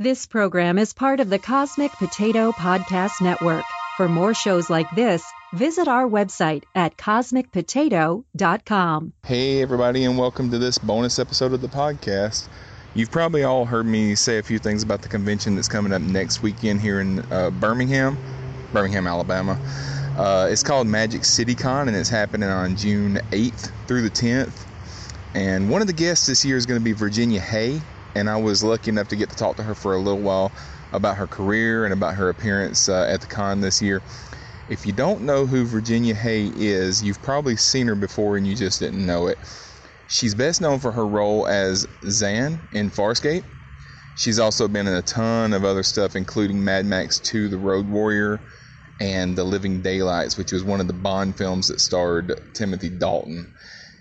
This program is part of the Cosmic Potato Podcast Network. For more shows like this, visit our website at cosmicpotato.com. Hey, everybody, and welcome to this bonus episode of the podcast. You've probably all heard me say a few things about the convention that's coming up next weekend here in uh, Birmingham, Birmingham, Alabama. Uh, it's called Magic City Con, and it's happening on June 8th through the 10th. And one of the guests this year is going to be Virginia Hey, and I was lucky enough to get to talk to her for a little while about her career and about her appearance uh, at the con this year. If you don't know who Virginia Hey is, you've probably seen her before and you just didn't know it. She's best known for her role as Zhaan in Farscape. She's also been in a ton of other stuff, including Mad Max 2 The Road Warrior and The Living Daylights, which was one of the Bond films that starred Timothy Dalton.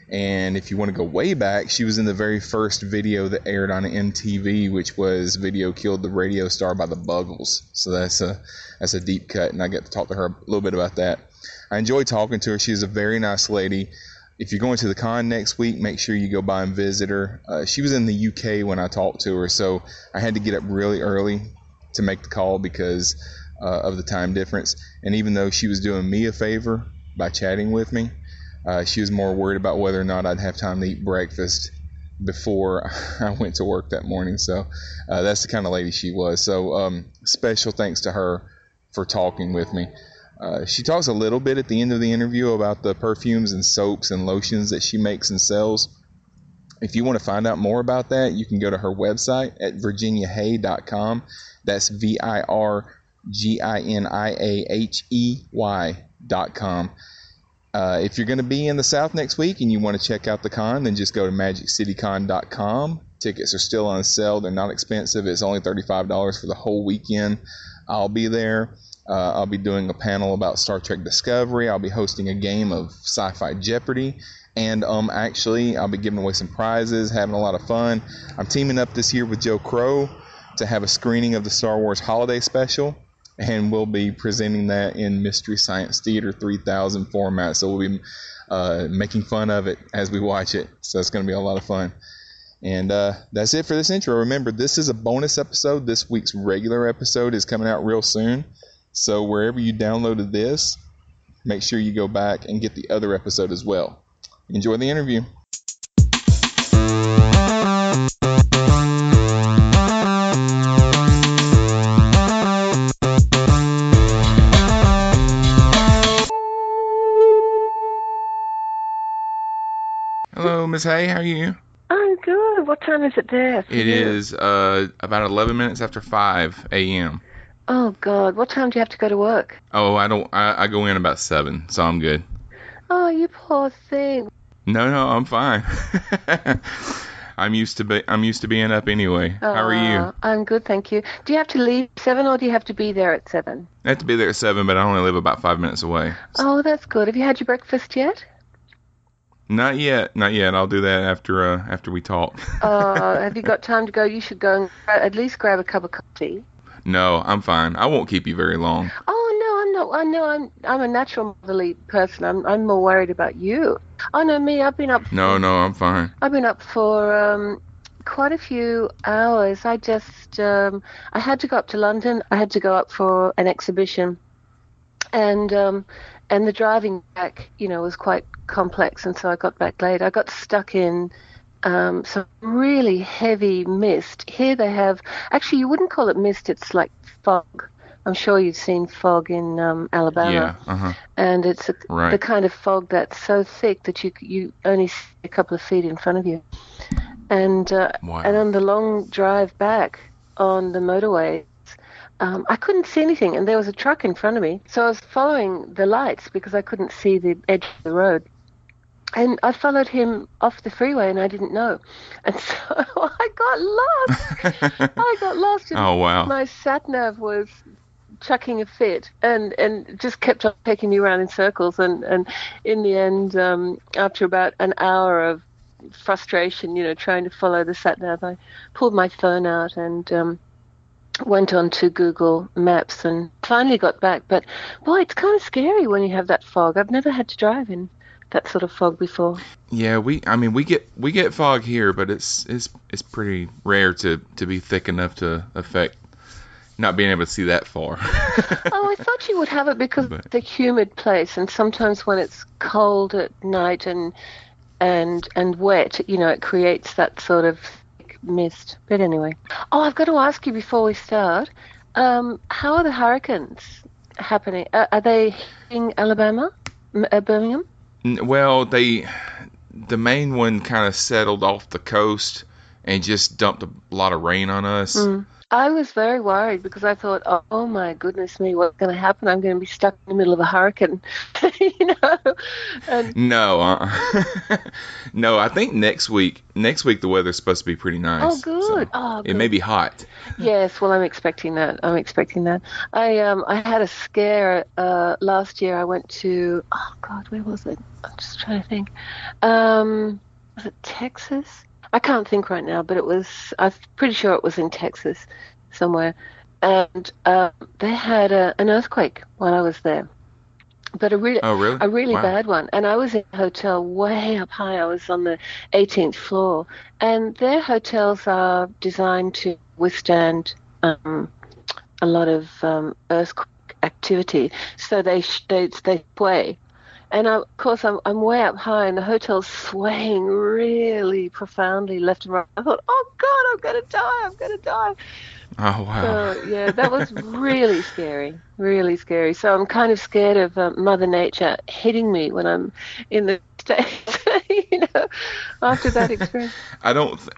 And if you want to go way back, she was in the very first video that aired on MTV, which was "Video Killed the Radio Star" by the Buggles. So that's a that's a deep cut, and I get to talk to her a little bit about that. I enjoy talking to her. She's a very nice lady. If you're going to the con next week, make sure you go by and visit her. Uh, she was in the UK when I talked to her, so I had to get up really early to make the call because uh, of the time difference. And even though she was doing me a favor by chatting with me, uh, she was more worried about whether or not I'd have time to eat breakfast before I went to work that morning. So uh, that's the kind of lady she was. So um, special thanks to her for talking with me. Uh, she talks a little bit at the end of the interview about the perfumes and soaps and lotions that she makes and sells. If you want to find out more about that, you can go to her website at virginiahey.com. That's V I R G I N I A H E Y.com. Uh, if you're going to be in the South next week and you want to check out the con, then just go to magiccitycon.com. Tickets are still on sale. They're not expensive. It's only $35 for the whole weekend. I'll be there. Uh, I'll be doing a panel about Star Trek Discovery. I'll be hosting a game of Sci Fi Jeopardy. And um, actually, I'll be giving away some prizes, having a lot of fun. I'm teaming up this year with Joe Crow to have a screening of the Star Wars Holiday Special and we'll be presenting that in Mystery Science Theater 3000 format. So we'll be uh, making fun of it as we watch it. So it's going to be a lot of fun. And uh, that's it for this intro. Remember, this is a bonus episode. This week's regular episode is coming out real soon. So wherever you downloaded this, make sure you go back and get the other episode as well. Enjoy the interview. Miss Hey. How are you? I'm good. What time is it there? It you? is uh, about 11 minutes after 5 a.m. Oh God, what time do you have to go to work? Oh, I don't. I, I go in about seven, so I'm good. Oh, you poor thing. No, no, I'm fine. I'm used to be. I'm used to being up anyway. How are you? Uh, I'm good, thank you. Do you have to leave seven, or do you have to be there at seven? I have to be there at seven, but I only live about five minutes away. Oh, that's good. Have you had your breakfast yet? Not yet. Not yet. I'll do that after uh, after we talk. Uh, have you got time to go? You should go and at least grab a cup of coffee. no, I'm fine. I won't keep you very long. Oh no, I'm not. I know I'm. I'm a natural motherly person. I'm. I'm more worried about you. Oh no, me. I've been up. No, no, I'm fine. I've been up for um, quite a few hours. I just um, I had to go up to London. I had to go up for an exhibition, and um, and the driving back, you know, was quite complex, and so I got back late. I got stuck in. Um, some really heavy mist. Here they have, actually, you wouldn't call it mist, it's like fog. I'm sure you've seen fog in um, Alabama Yeah. Uh huh. and it's a, Right. the kind of fog that's so thick that you you only see a couple of feet in front of you. And uh, Wow. and on the long drive back on the motorway, um, I couldn't see anything, and there was a truck in front of me. So I was following the lights because I couldn't see the edge of the road. And I followed him off the freeway, and I didn't know, and so I got lost. I got lost. Oh wow. my sat nav was chucking a fit and and just kept on taking me around in circles and and in the end um after about an hour of frustration you know trying to follow the sat nav i pulled my phone out and um went on to google maps and finally got back but boy it's kind of scary when you have that fog i've never had to drive in that sort of fog before. Yeah, we. I mean, we get we get fog here, but it's it's it's pretty rare to to be thick enough to affect not being able to see that far. oh, I thought you would have it because but, it's a humid place, and sometimes when it's cold at night and and and wet, you know, it creates that sort of mist. But anyway, oh, I've got to ask you before we start. Um, how are the hurricanes happening? Uh, are they hitting Alabama, uh, Birmingham? Well, they the main one kind of settled off the coast and just dumped a lot of rain on us. Mm. I was very worried because I thought, oh, oh my goodness me, what's going to happen? I'm going to be stuck in the middle of a hurricane, you know. And no, uh, no. I think next week, next week the weather's supposed to be pretty nice. Oh, good. So oh, good. It may be hot. Yes, well, I'm expecting that. I'm expecting that. I um, I had a scare uh, last year. I went to, oh God, where was it? I'm just trying to think. Um, was it Texas? I can't think right now, but it was. I'm pretty sure it was in Texas, somewhere, and uh, they had a, an earthquake while I was there. But a really, oh, really? a really wow. bad one. And I was in a hotel way up high. I was on the 18th floor, and their hotels are designed to withstand um, a lot of um, earthquake activity. So they they they sway and I, of course, I'm, I'm way up high, and the hotel's swaying really profoundly left and right. I thought, oh God, I'm going to die! I'm going to die! Oh wow! So yeah, that was really scary, really scary. So I'm kind of scared of uh, Mother Nature hitting me when I'm in the states. you know, after that experience. I don't. Th-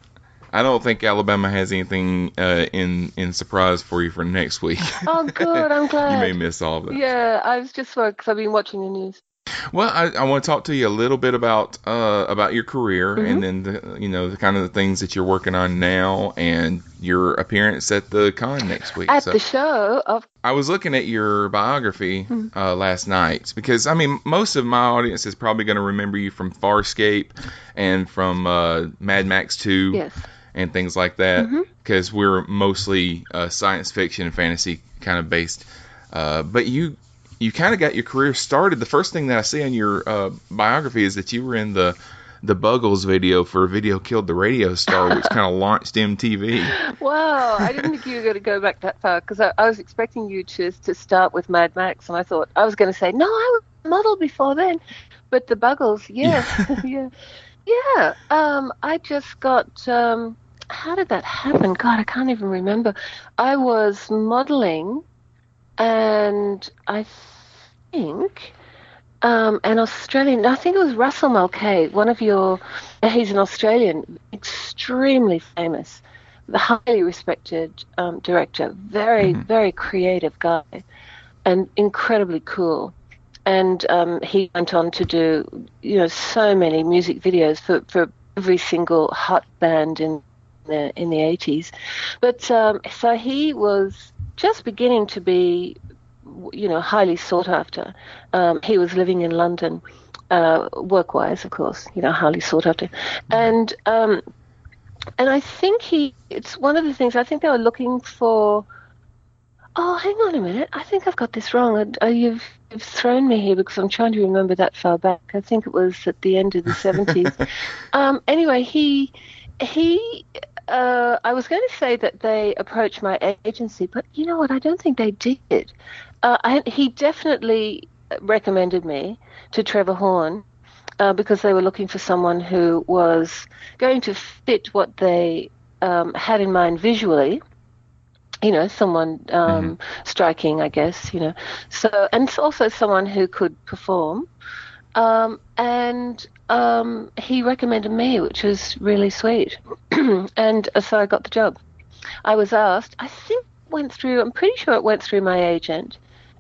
I don't think Alabama has anything uh, in in surprise for you for next week. Oh, good. I'm glad. you may miss all of it. Yeah, I was just worried because I've been watching the news. Well, I, I want to talk to you a little bit about uh, about your career mm-hmm. and then the, you know the kind of the things that you're working on now and your appearance at the con next week. At so, the show of. I was looking at your biography mm-hmm. uh, last night because I mean most of my audience is probably going to remember you from Farscape and from uh, Mad Max Two. Yes. And things like that, because mm-hmm. we're mostly uh, science fiction and fantasy kind of based. Uh, but you you kind of got your career started. The first thing that I see on your uh, biography is that you were in the the Buggles video for "Video Killed the Radio Star," which kind of launched MTV. Wow, I didn't think you were going to go back that far because I, I, was expecting you to to start with Mad Max, and I thought I was going to say no, I was model before then, but the Buggles, yes, yeah, yeah. Um, I just got. Um, how did that happen? God, I can't even remember. I was modeling and I think um, an Australian, I think it was Russell Mulcahy, one of your, he's an Australian, extremely famous, highly respected um, director, very, mm-hmm. very creative guy, and incredibly cool. And um, he went on to do, you know, so many music videos for, for every single hot band in the in the 80s. But um, so he was just beginning to be, you know, highly sought after. Um, he was living in London, uh, work-wise, of course, you know, highly sought after, and um, and I think he. It's one of the things I think they were looking for. Oh, hang on a minute. I think I've got this wrong. Uh, you've, you've thrown me here because I'm trying to remember that far back. I think it was at the end of the 70s. um, anyway, he he uh, I was going to say that they approached my agency, but you know what? I don't think they did. Uh, I, he definitely recommended me to Trevor Horn uh, because they were looking for someone who was going to fit what they um, had in mind visually. You know, someone um, mm-hmm. striking, I guess. You know, so and also someone who could perform. Um, and um, he recommended me, which was really sweet. and so I got the job. I was asked, I think went through, I'm pretty sure it went through my agent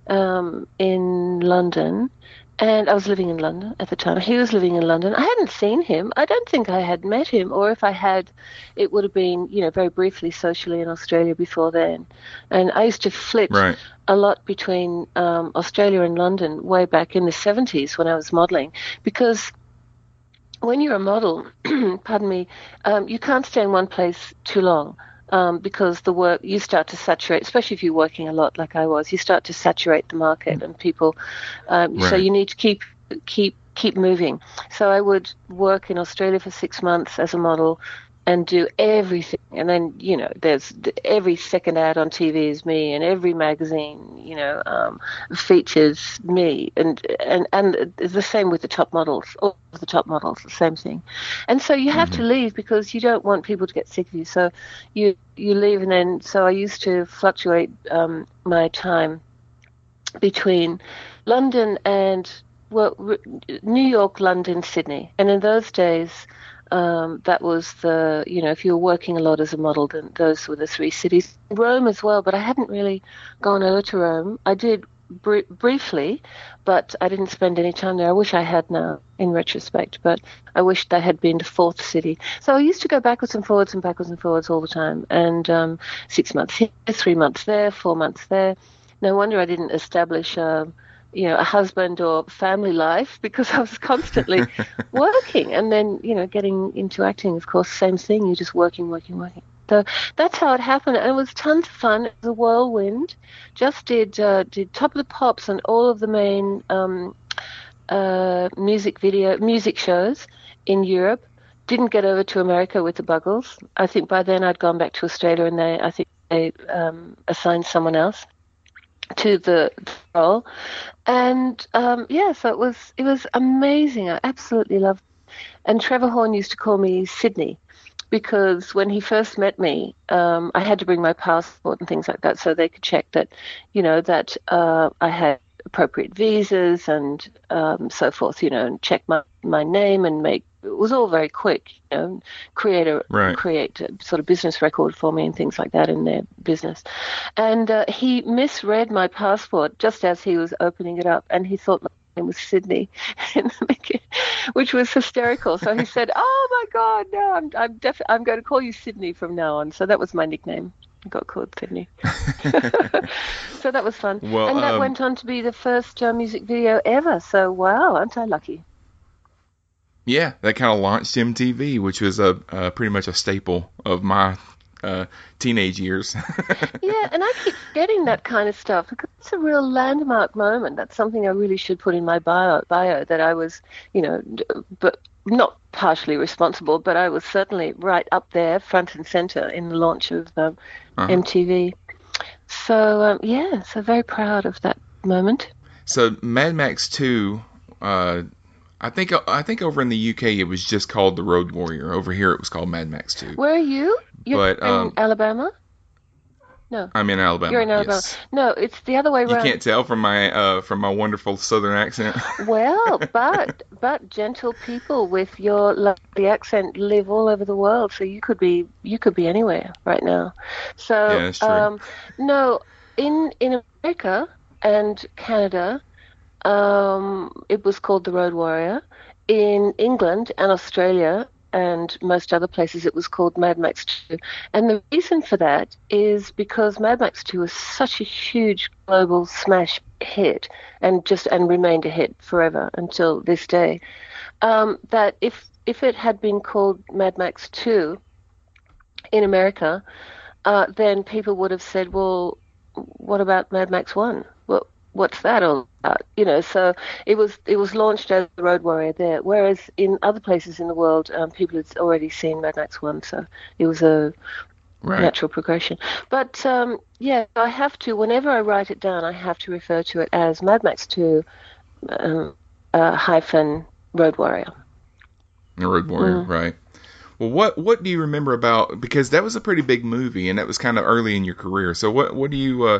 um, in London. And I was living in London at the time. He was living in London. I hadn't seen him. I don't think I had met him, or if I had, it would have been, you know, very briefly socially in Australia before then. And I used to flip right. a lot between um, Australia and London way back in the 70s when I was modeling because when you're a model, pardon me, um, you can't stay in one place too long. Um, because the work you start to saturate, especially if you're working a lot like I was, you start to saturate the market and people. Um, right. So you need to keep keep keep moving. So I would work in Australia for six months as a model and do everything. And then, you know, there's every second ad on TV is me, and every magazine, you know, um, features me. And, and, and it's the same with the top models, all of the top models, the same thing. And so you have mm-hmm. to leave because you don't want people to get sick of you. So you, you leave, and then, so I used to fluctuate um, my time between London and, well, New York, London, Sydney. And in those days, um, that was the, you know, if you were working a lot as a model, then those were the three cities. Rome as well, but I hadn't really gone over to Rome. I did br- briefly, but I didn't spend any time there. I wish I had now, in retrospect, but I wished I had been to fourth city. So I used to go backwards and forwards and backwards and forwards all the time. And um, six months here, three months there, four months there. No wonder I didn't establish. Uh, you know, a husband or family life because I was constantly working and then, you know, getting into acting, of course, same thing. You're just working, working, working. So that's how it happened, and it was tons of fun. It was a whirlwind. Just did uh, did Top of the Pops and all of the main um, uh, music video music shows in Europe. Didn't get over to America with the Buggles. I think by then I'd gone back to Australia, and they I think they um, assigned someone else to the role, and um, yeah, so it was it was amazing. I absolutely loved. It. And Trevor Horn used to call me Sydney because when he first met me, um, I had to bring my passport and things like that so they could check that, you know, that uh, I had appropriate visas and um, so forth, you know, and check my, my name and make it was all very quick, you know, create a right. create a sort of business record for me and things like that in their business. And uh, he misread my passport just as he was opening it up, and he thought my name was Sydney, which was hysterical. So he said, "Oh my God, no, I'm I'm def- I'm going to call you Sydney from now on." So that was my nickname. Got called Sydney. so that was fun. Well, and that um, went on to be the first uh, music video ever. So wow, aren't I lucky? Yeah, that kind of launched MTV, which was a uh, pretty much a staple of my uh, teenage years. yeah, and I keep getting that kind of stuff because it's a real landmark moment. That's something I really should put in my bio. Bio that I was, you know, but not partially responsible, but I was certainly right up there, front and center in the launch of um, uh-huh. MTV. So um, yeah, so very proud of that moment. So Mad Max Two. Uh, I think I think over in the UK it was just called the Road Warrior. Over here it was called Mad Max 2. Where are you? You're but, um, in Alabama? No. I'm in Alabama. You're in Alabama. Yes. No, it's the other way around. You can't tell from my uh, from my wonderful southern accent. well, but but gentle people with your lovely accent live all over the world, so you could be you could be anywhere right now. So yeah, that's true. Um, no, in in America and Canada um, it was called The Road Warrior. In England and Australia and most other places, it was called Mad Max 2. And the reason for that is because Mad Max 2 was such a huge global smash hit and just and remained a hit forever until this day. Um, that if if it had been called Mad Max 2 in America, uh, then people would have said, well, what about Mad Max 1? What's that all about? You know, so it was it was launched as the Road Warrior there, whereas in other places in the world, um, people had already seen Mad Max One, so it was a right. natural progression. But um, yeah, I have to whenever I write it down, I have to refer to it as Mad Max Two um, uh, hyphen Road Warrior. The Road Warrior, mm. right? Well, what what do you remember about because that was a pretty big movie and that was kind of early in your career. So what what do you uh,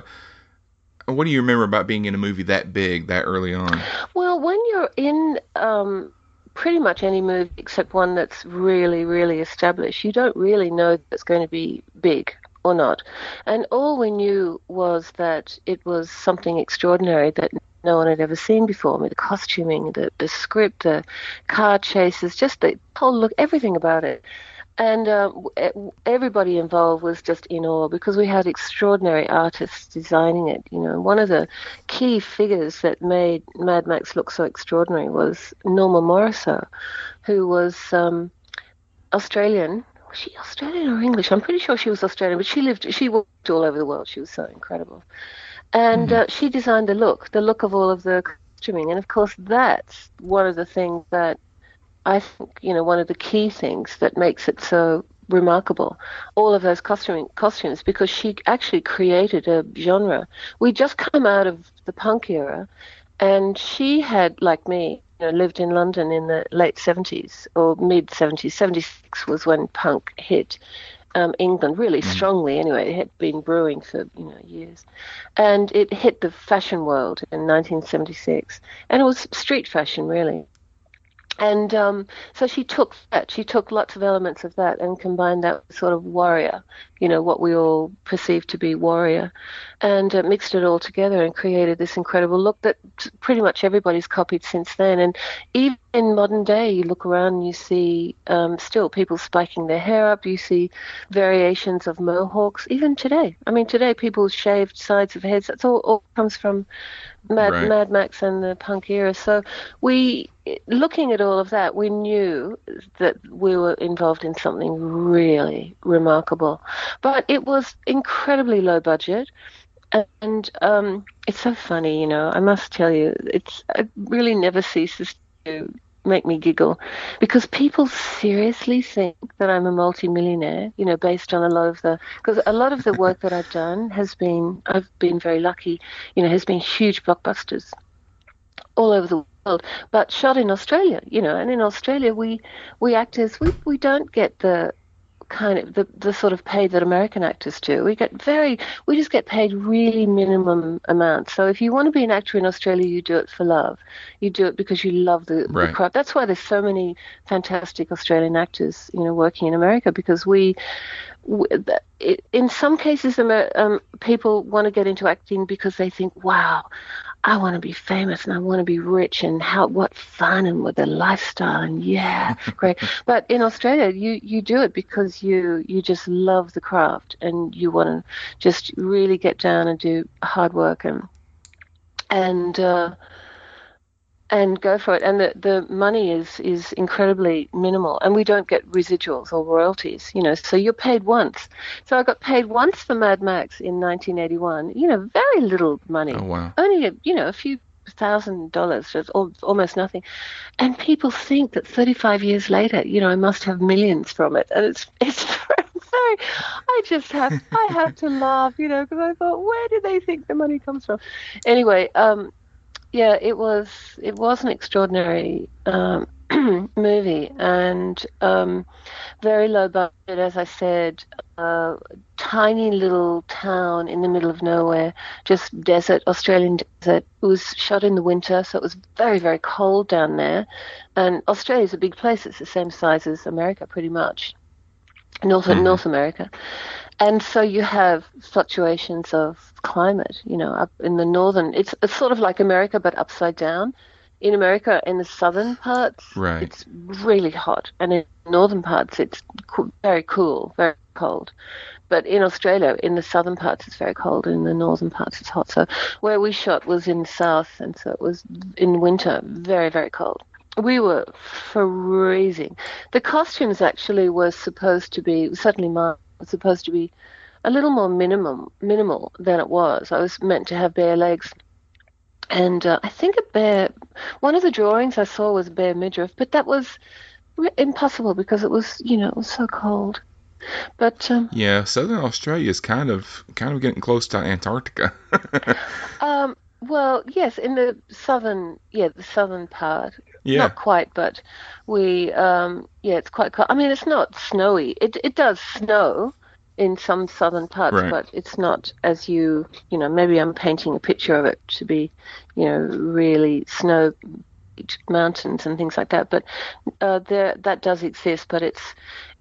what do you remember about being in a movie that big that early on? Well, when you're in um, pretty much any movie except one that's really, really established, you don't really know it's going to be big or not. And all we knew was that it was something extraordinary that no one had ever seen before. I mean, the costuming, the, the script, the car chases, just the whole look, everything about it and uh, everybody involved was just in awe because we had extraordinary artists designing it. You know, one of the key figures that made Mad Max look so extraordinary was Norma Moriceau, who was um, Australian. Was she Australian or English? I'm pretty sure she was Australian, but she lived, she walked all over the world. She was so incredible, and mm-hmm. uh, she designed the look, the look of all of the costuming, and of course that's one of the things that I think you know one of the key things that makes it so remarkable. All of those costuming costumes because she actually created a genre. We just come out of the punk era, and she had like me. You know, lived in London in the late 70s or mid 70s. 76 was when punk hit, um, England really mm. strongly. Anyway, it had been brewing for you know years, and it hit the fashion world in 1976, and it was street fashion really and um, so she took that. She took lots of elements of that and combined that with sort of warrior, you know, what we all perceive to be warrior, and uh, mixed it all together and created this incredible look that pretty much everybody's copied since then. And even in modern day, you look around and you see um, still people spiking their hair up. You see variations of mohawks. Even today, I mean, today people shaved sides of heads. That's all, all comes from Mad, right. Mad Max and the punk era. So we, looking at all of that, we knew that we were involved in something really remarkable. But it was incredibly low budget. And um, it's so funny, you know. I must tell you, it's it really never ceases to make me giggle because people seriously think that I'm a multimillionaire, you know, based on a lot of the because a lot of the work that I've done has been I've been very lucky, you know, has been huge blockbusters all over the world, but shot in Australia, you know, and in Australia we we actors we we don't get the kind of the, the sort of pay that American actors do. We get very, we just get paid really minimum amounts. So if you want to be an actor in Australia, you do it for love. You do it because you love the, right. the craft. That's why there's so many fantastic Australian actors, you know, working in America because we, in some cases, um, people want to get into acting because they think, wow, I want to be famous and I want to be rich and how what fun and what the lifestyle and yeah, great. But in Australia, you you do it because you you just love the craft and you want to just really get down and do hard work and and uh, and go for it. And the, the money is, is incredibly minimal, and we don't get residuals or royalties, you know. So you're paid once. So I got paid once for Mad Max in 1981. You know, very little money. Oh wow! Only a, you know a few thousand dollars, just almost nothing. And people think that 35 years later, you know, I must have millions from it, and it's it's very. I just have I have to laugh, you know, because I thought, where do they think the money comes from? Anyway, um, yeah, it was it was an extraordinary um, movie and um, very low budget, as I said. Uh, tiny little town in the middle of nowhere, just desert, Australian desert. It was shot in the winter, so it was very very cold down there. And Australia's a big place; it's the same size as America, pretty much. North mm-hmm. North America, and so you have fluctuations of climate. You know, up in the northern, it's, it's sort of like America but upside down. In America, in the southern parts, right. it's really hot, and in northern parts, it's co- very cool, very cold. But in Australia, in the southern parts, it's very cold, and in the northern parts, it's hot. So where we shot was in the south, and so it was in winter, very, very cold we were freezing. The costumes actually were supposed to be certainly mine was supposed to be a little more minimum minimal than it was. I was meant to have bare legs, and uh, I think a bare. One of the drawings I saw was a bare midriff, but that was impossible because it was you know it was so cold. But um, yeah, Southern Australia is kind of kind of getting close to Antarctica. um, well, yes, in the southern, yeah, the southern part. Yeah. Not quite, but we, um, yeah, it's quite cold. I mean, it's not snowy. It it does snow in some southern parts, right. but it's not as you, you know, maybe I'm painting a picture of it to be, you know, really snow mountains and things like that. But uh, there, that does exist, but it's,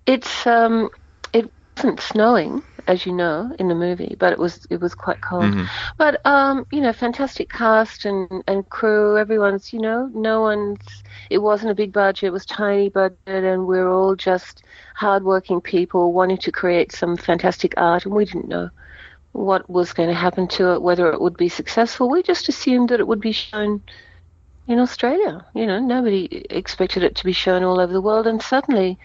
it's, um, it wasn't snowing as you know, in the movie, but it was it was quite cold. Mm-hmm. But um, you know, fantastic cast and and crew. Everyone's you know, no one's. It wasn't a big budget. It was tiny budget, and we're all just hardworking people wanting to create some fantastic art, and we didn't know what was going to happen to it, whether it would be successful. We just assumed that it would be shown in Australia. You know, nobody expected it to be shown all over the world, and suddenly,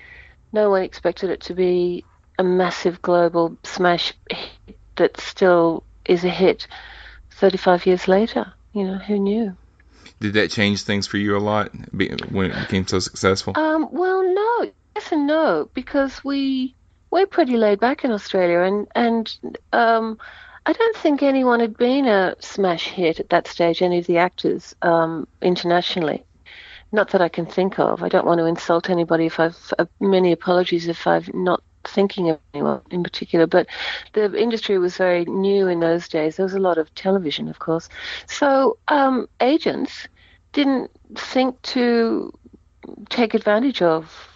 no one expected it to be a massive global smash that still is a hit 35 years later. You know, who knew? Did that change things for you a lot when it became so successful? Um, well, no, yes and no, because we we're pretty laid back in Australia, and and um, I don't think anyone had been a smash hit at that stage. Any of the actors um, internationally, not that I can think of. I don't want to insult anybody. If I've uh, many apologies if I've not thinking of anyone in particular, but the industry was very new in those days. There was a lot of television, of course. So um, agents didn't think to take advantage of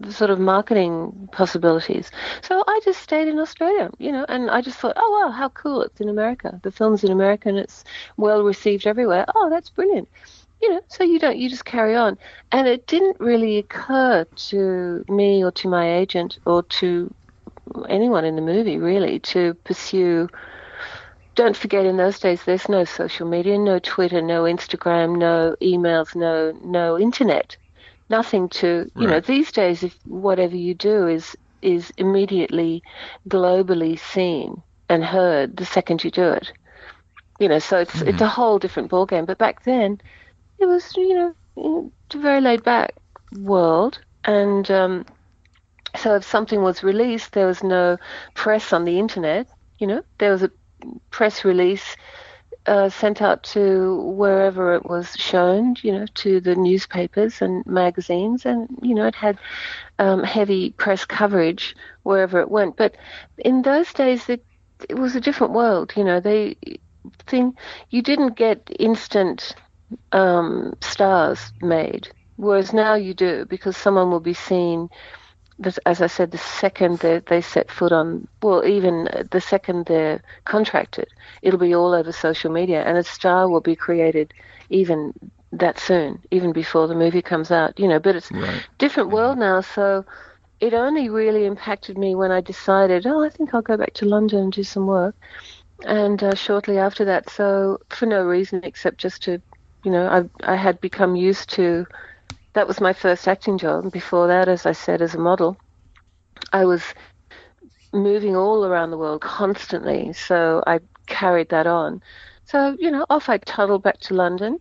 the sort of marketing possibilities. So I just stayed in Australia, you know, and I just thought, oh wow, how cool! It's in America. The film's in America and it's well received everywhere. Oh, that's brilliant you know, so you don't, you just carry on. And it didn't really occur to me or to my agent or to anyone in the movie really to pursue. Don't forget, in those days, there's no social media, no Twitter, no Instagram, no emails, no no internet, nothing to you right. know. These days, if whatever you do is is immediately globally seen and heard the second you do it. You know, so it's mm-hmm. it's a whole different ballgame. But back then, it was, you know, a very laid back world. And um, so if something was released, there was no press on the internet. You know, there was a press release uh, sent out to wherever it was shown, you know, to the newspapers and magazines, and you know, it had um, heavy press coverage wherever it went. But in those days, it it was a different world. You know, they thing you didn't get instant um, stars made, whereas now you do because someone will be seen. As I said, the second they, they set foot on, well, even the second they're contracted, it'll be all over social media, and a star will be created even that soon, even before the movie comes out. You know, but it's right. different world now, so it only really impacted me when I decided, oh, I think I'll go back to London and do some work. And uh, shortly after that, so for no reason except just to you know, I I had become used to. That was my first acting job. Before that, as I said, as a model, I was moving all around the world constantly. So I carried that on. So you know, off I toddled back to London,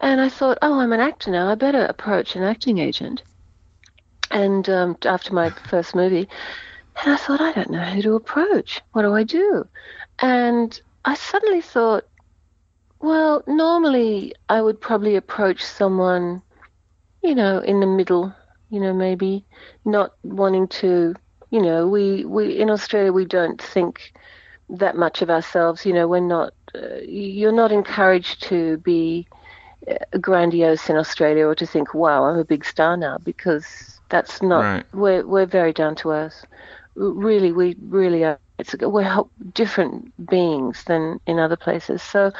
and I thought, oh, I'm an actor now. I better approach an acting agent. And um, after my first movie, and I thought, I don't know who to approach. What do I do? And I suddenly thought, well, normally I would probably approach someone, you know, in the middle, you know, maybe not wanting to, you know, we, we in Australia we don't think that much of ourselves, you know, we're not, uh, you're not encouraged to be uh, grandiose in Australia or to think, wow, I'm a big star now, because that's not, right. we're, we're very down to earth. Really, we really are it's we're different beings than in other places. So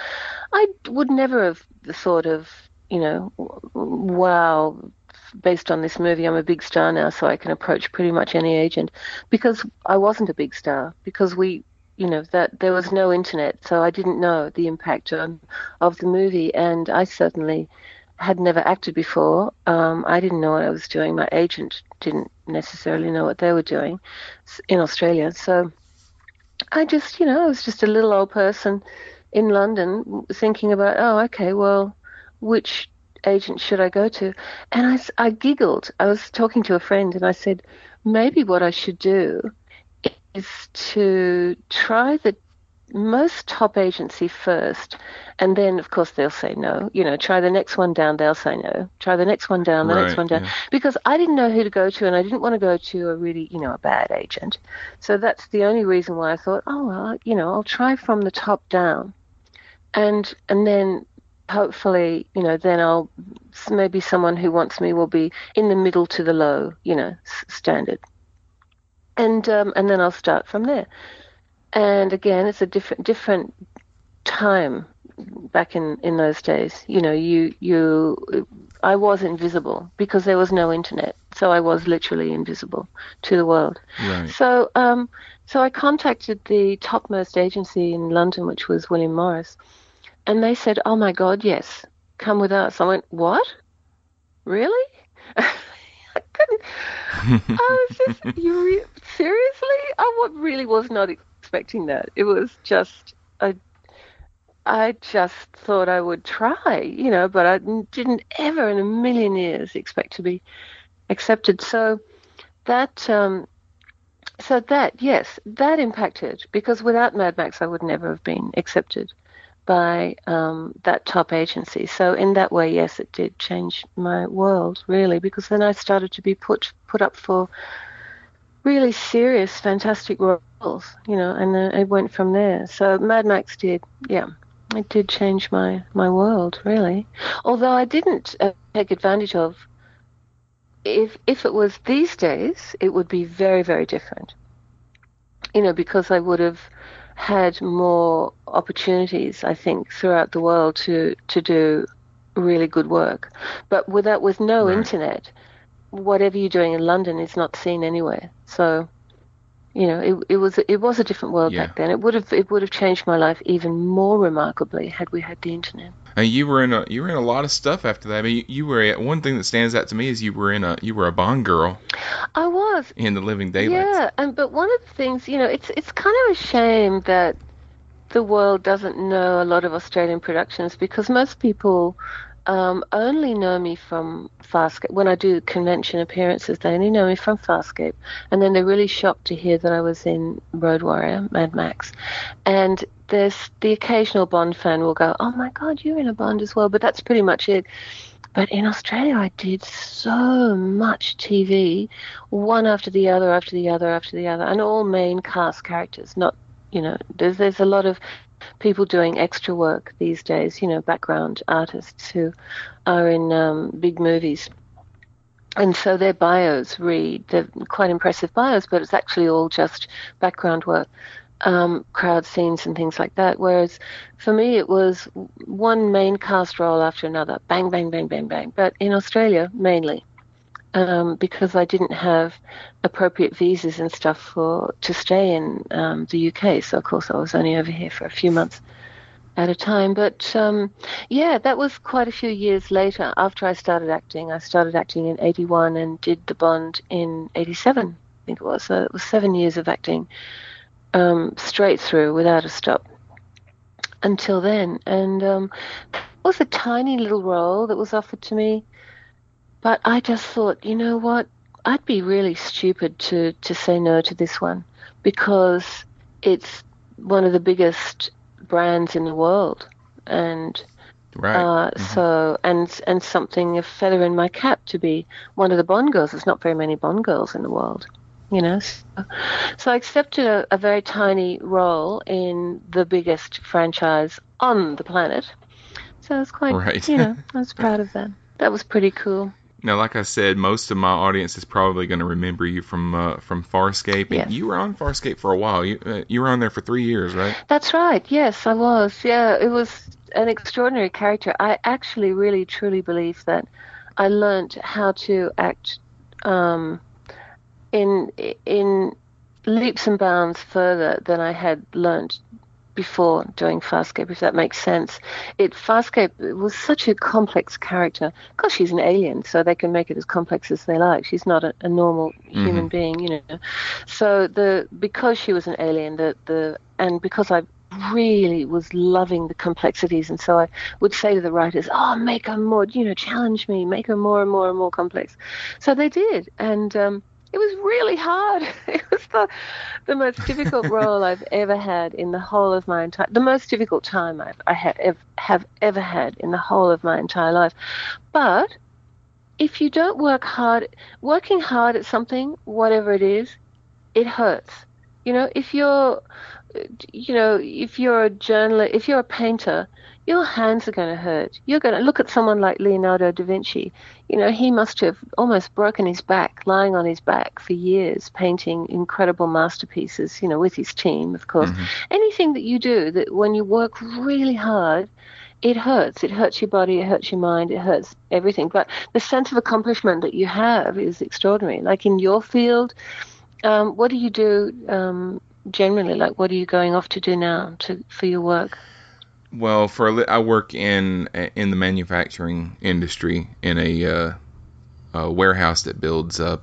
I would never have thought of, you know, wow, based on this movie, I'm a big star now, so I can approach pretty much any agent because I wasn't a big star because we, you know, that there was no internet, so I didn't know the impact on, of the movie, and I certainly had never acted before. Um, I didn't know what I was doing. My agent didn't necessarily know what they were doing in Australia, so I just, you know, I was just a little old person in London thinking about, oh, okay, well, which agent should I go to? And I, I giggled. I was talking to a friend and I said, maybe what I should do is to try the most top agency first, and then of course they'll say no. You know, try the next one down, they'll say no. Try the next one down, the right, next one down, yeah. because I didn't know who to go to, and I didn't want to go to a really, you know, a bad agent. So that's the only reason why I thought, oh well, you know, I'll try from the top down, and and then hopefully, you know, then I'll maybe someone who wants me will be in the middle to the low, you know, standard, and um, and then I'll start from there and again, it's a different different time back in in those days. You know, you you I was invisible because there was no internet, so I was literally invisible to the world. Right. So um, so I contacted the topmost agency in London, which was William Morris, and they said, "Oh my God, yes, come with us." I went, "What? Really?" I couldn't. I was just, you re- seriously? I really was not expecting that. It was just a I just thought I would try, you know, but I didn't ever in a million years expect to be accepted. So that, um, so that yes, that impacted because without Mad Max, I would never have been accepted by um, that top agency. So in that way, yes, it did change my world really because then I started to be put put up for really serious, fantastic roles, you know, and uh, it went from there. So Mad Max did, yeah, it did change my my world really. Although I didn't uh, take advantage of. If if it was these days, it would be very very different. You know, because I would have had more opportunities, I think, throughout the world to to do really good work. But without with no right. internet, whatever you're doing in London is not seen anywhere. So, you know, it, it was it was a different world yeah. back then. It would have it would have changed my life even more remarkably had we had the internet. And you were in a you were in a lot of stuff after that. I mean, you, you were one thing that stands out to me is you were in a you were a Bond girl. I was in the Living Daylights. Yeah, and but one of the things you know, it's it's kind of a shame that the world doesn't know a lot of Australian productions because most people um, only know me from Farscape. When I do convention appearances, they only know me from Farscape. And then they're really shocked to hear that I was in Road Warrior, Mad Max. And there's the occasional Bond fan will go, Oh my God, you're in a Bond as well. But that's pretty much it. But in Australia, I did so much TV, one after the other, after the other, after the other, and all main cast characters. Not, you know, there's there's a lot of people doing extra work these days, you know, background artists who are in um, big movies. And so their bios read, they're quite impressive bios, but it's actually all just background work, um, crowd scenes and things like that. Whereas for me, it was one main cast role after another, bang, bang, bang, bang, bang. But in Australia, mainly um, because I didn't have appropriate visas and stuff for to stay in um, the UK. So of course I was only over here for a few months at a time. But um, yeah, that was quite a few years later after I started acting. I started acting in '81 and did the Bond in '87. I think it was. So it was seven years of acting um, straight through without a stop until then. And um, was a tiny little role that was offered to me but I just thought, you know what? I'd be really stupid to, to say no to this one because it's one of the biggest brands in the world. And right. Uh, mm-hmm. so and and something a feather in my cap to be one of the Bond girls. There's not very many Bond girls in the world, you know. So, so I accepted a, a very tiny role in the biggest franchise on the planet. So I was quite, right. you know, I was proud of that. That was pretty cool. Now, like I said, most of my audience is probably going to remember you from uh, from Farscape. Yes. You were on Farscape for a while. You uh, you were on there for three years, right? That's right. Yes, I was. Yeah, it was an extraordinary character. I actually really truly believe that I learned how to act um, in in leaps and bounds further than I had learned before doing Farscape, if that makes sense. It Farscape was such a complex character. Because she's an alien, so they can make it as complex as they like. She's not a, a normal mm-hmm. human being, you know. So the because she was an alien, the the and because I really was loving the complexities, and so I would say to the writers, "Oh, make her more, you know, challenge me, make her more and more and more complex." So they did, and um, it was really hard. It was the the most difficult role I've ever had in the whole of my entire the most difficult time I've I have have ever had in the whole of my entire life. But if you don't work hard, working hard at something, whatever it is, it hurts. You know, if you're you know, if you're a journalist, if you're a painter, your hands are going to hurt. You're going to look at someone like Leonardo da Vinci. You know, he must have almost broken his back, lying on his back for years, painting incredible masterpieces, you know, with his team, of course. Mm-hmm. Anything that you do, that when you work really hard, it hurts. It hurts your body, it hurts your mind, it hurts everything. But the sense of accomplishment that you have is extraordinary. Like in your field, um, what do you do um, generally? Like, what are you going off to do now to, for your work? Well, for a li- I work in in the manufacturing industry in a, uh, a warehouse that builds up.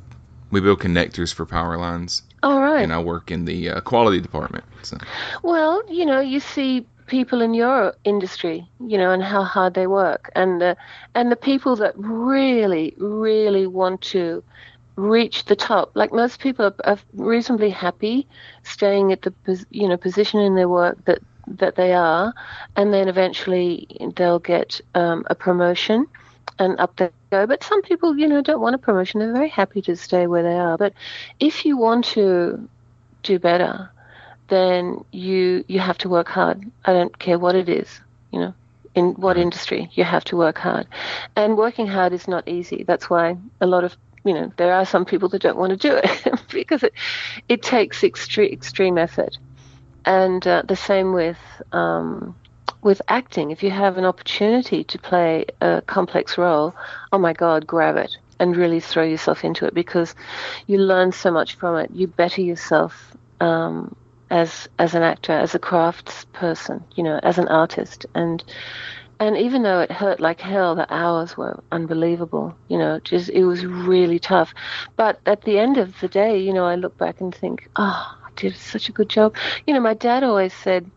We build connectors for power lines. All right. And I work in the uh, quality department. So. Well, you know, you see people in your industry, you know, and how hard they work, and the and the people that really, really want to reach the top. Like most people are, are reasonably happy staying at the you know position in their work that that they are, and then eventually they'll get um, a promotion and up they go. But some people, you know, don't want a promotion. They're very happy to stay where they are. But if you want to do better, then you you have to work hard. I don't care what it is, you know, in what industry, you have to work hard. And working hard is not easy. That's why a lot of you know, there are some people that don't want to do it because it it takes extreme extreme effort. And uh, the same with um, with acting. If you have an opportunity to play a complex role, oh my God, grab it and really throw yourself into it because you learn so much from it. You better yourself um, as as an actor, as a crafts person, you know, as an artist, and and even though it hurt like hell, the hours were unbelievable. You know, just it was really tough. But at the end of the day, you know, I look back and think, oh, did such a good job. You know, my dad always said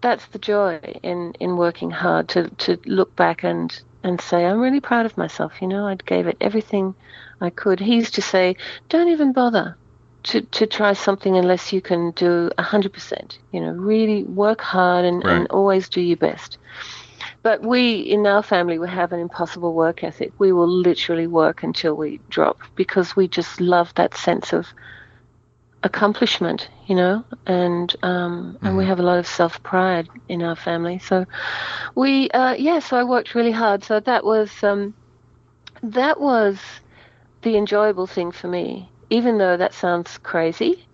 that's the joy in in working hard to to look back and and say I'm really proud of myself. You know, I gave it everything I could. He used to say, "Don't even bother to to try something unless you can do hundred percent. You know, really work hard and, right. and always do your best." But we in our family we have an impossible work ethic. We will literally work until we drop because we just love that sense of accomplishment, you know, and um, mm-hmm. and we mm-hmm. have a lot of self pride in our family. So we, uh, yeah, so I worked really hard. So that was um, that was the enjoyable thing for me, even though that sounds crazy.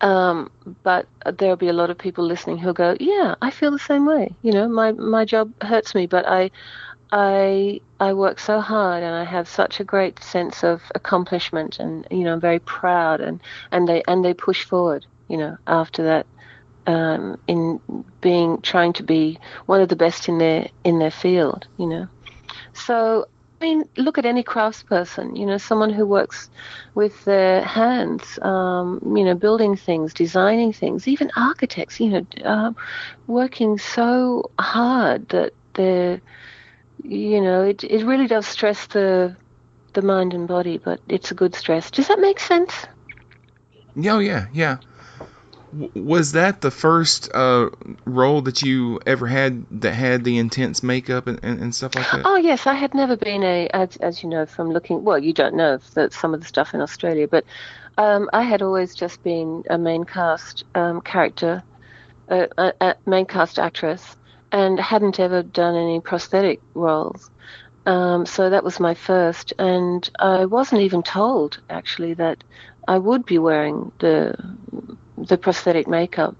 Um, but there'll be a lot of people listening who'll go, "Yeah, I feel the same way." You know, my my job hurts me, but I I I work so hard and I have such a great sense of accomplishment and you know I'm very proud and and they and they push forward you know after that um, in being trying to be one of the best in their in their field you know. So I mean look at any craftsperson you know someone who works with their hands um, you know building things designing things even architects you know uh, working so hard that they're you know, it it really does stress the the mind and body, but it's a good stress. Does that make sense? Oh yeah, yeah. W- was that the first uh, role that you ever had that had the intense makeup and, and, and, stuff like that? Oh yes, I had never been a, as, as you know from looking. Well, you don't know that some of the stuff in Australia, but um, I had always just been a main cast um, character, a, a, a main cast actress and hadn't ever done any prosthetic roles. Um, so that was my first, and I wasn't even told actually that I would be wearing the the prosthetic makeup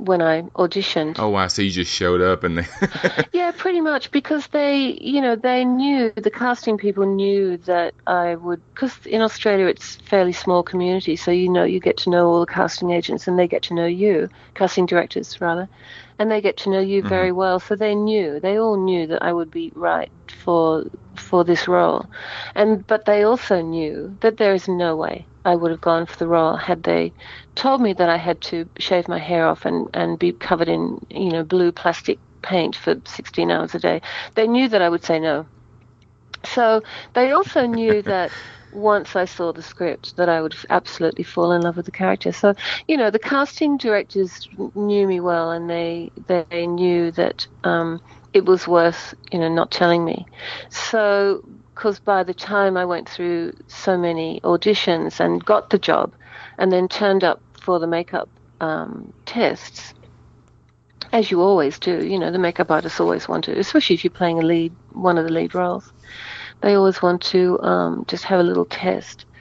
when I auditioned. Oh, wow. So you just showed up and they. yeah, pretty much because they, you know, they knew, the casting people knew that I would, because in Australia it's fairly small community, so you know, you get to know all the casting agents and they get to know you, casting directors rather, and they get to know you mm-hmm. very well. So they knew, they all knew that I would be right for for this role, and but they also knew that there is no way I would have gone for the role had they told me that I had to shave my hair off and, and be covered in, you know, blue plastic paint for 16 hours a day. They knew that I would say no. So they also knew that once I saw the script that I would absolutely fall in love with the character. So, you know, the casting directors knew me well and they they knew that um, it was worth, you know, not telling me. So because by the time I went through so many auditions and got the job, and then turned up for the makeup um, tests, as you always do, you know, the makeup artists always want to, especially if you're playing a lead, one of the lead roles, they always want to um, just have a little test.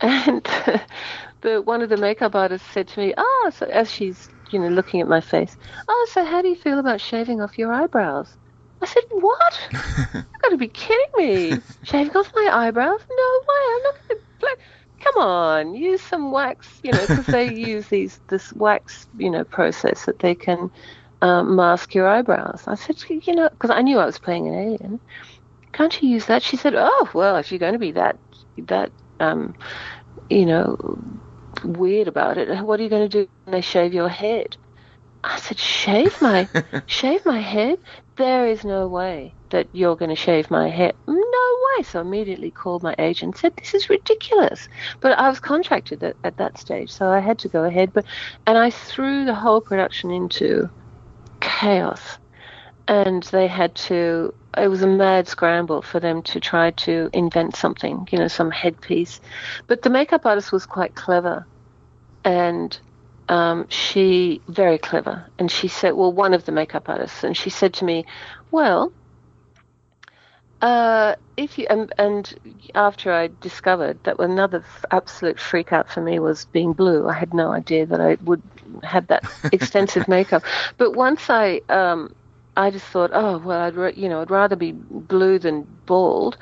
And the one of the makeup artists said to me, "Ah," oh, so as she's you know looking at my face, "Oh, so how do you feel about shaving off your eyebrows?" I said, "What? You've got to be kidding me! Shaving off my eyebrows? No way! I'm not going to. Come on, use some wax, you know, because they use these this wax, you know, process that they can um, mask your eyebrows." I said, "You know, because I knew I was playing an alien. Can't you use that?" She said, "Oh, well, if you're going to be that that um, you know weird about it, what are you going to do when they shave your head?" I said, shave my, shave my head? There is no way that you're going to shave my head. No way. So I immediately called my agent and said, this is ridiculous. But I was contracted at, at that stage, so I had to go ahead. But And I threw the whole production into chaos. And they had to, it was a mad scramble for them to try to invent something, you know, some headpiece. But the makeup artist was quite clever. And um, she very clever, and she said, well, one of the makeup artists, and she said to me, well, uh, if you and, and after I discovered that another f- absolute freak out for me was being blue. I had no idea that I would have that extensive makeup. But once I um, I just thought, oh well, I'd ra- you know I'd rather be blue than bald.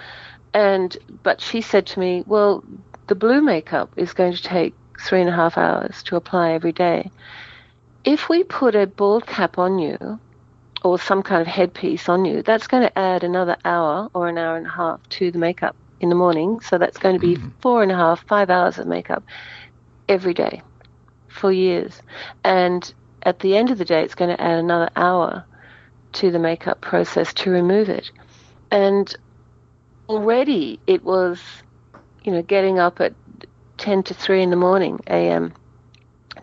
And but she said to me, well, the blue makeup is going to take three and a half hours to apply every day. If we put a bald cap on you or some kind of headpiece on you, that's going to add another hour or an hour and a half to the makeup in the morning. So that's going to be mm-hmm. four and a half, five hours of makeup every day for years. And at the end of the day, it's going to add another hour to the makeup process to remove it. And already it was, you know, getting up at 10 to 3 in the morning a.m